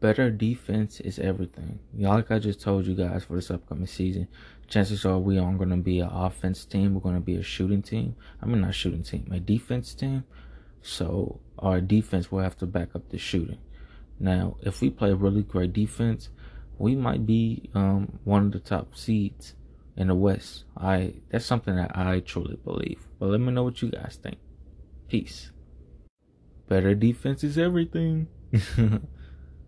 better defense is everything. like I just told you guys for this upcoming season, chances are we aren't going to be an offense team. We're going to be a shooting team. I mean, not shooting team, My defense team. So our defense will have to back up the shooting. Now, if we play a really great defense, we might be um, one of the top seeds in the West. I that's something that I truly believe. But let me know what you guys think. Peace. Better defense is everything.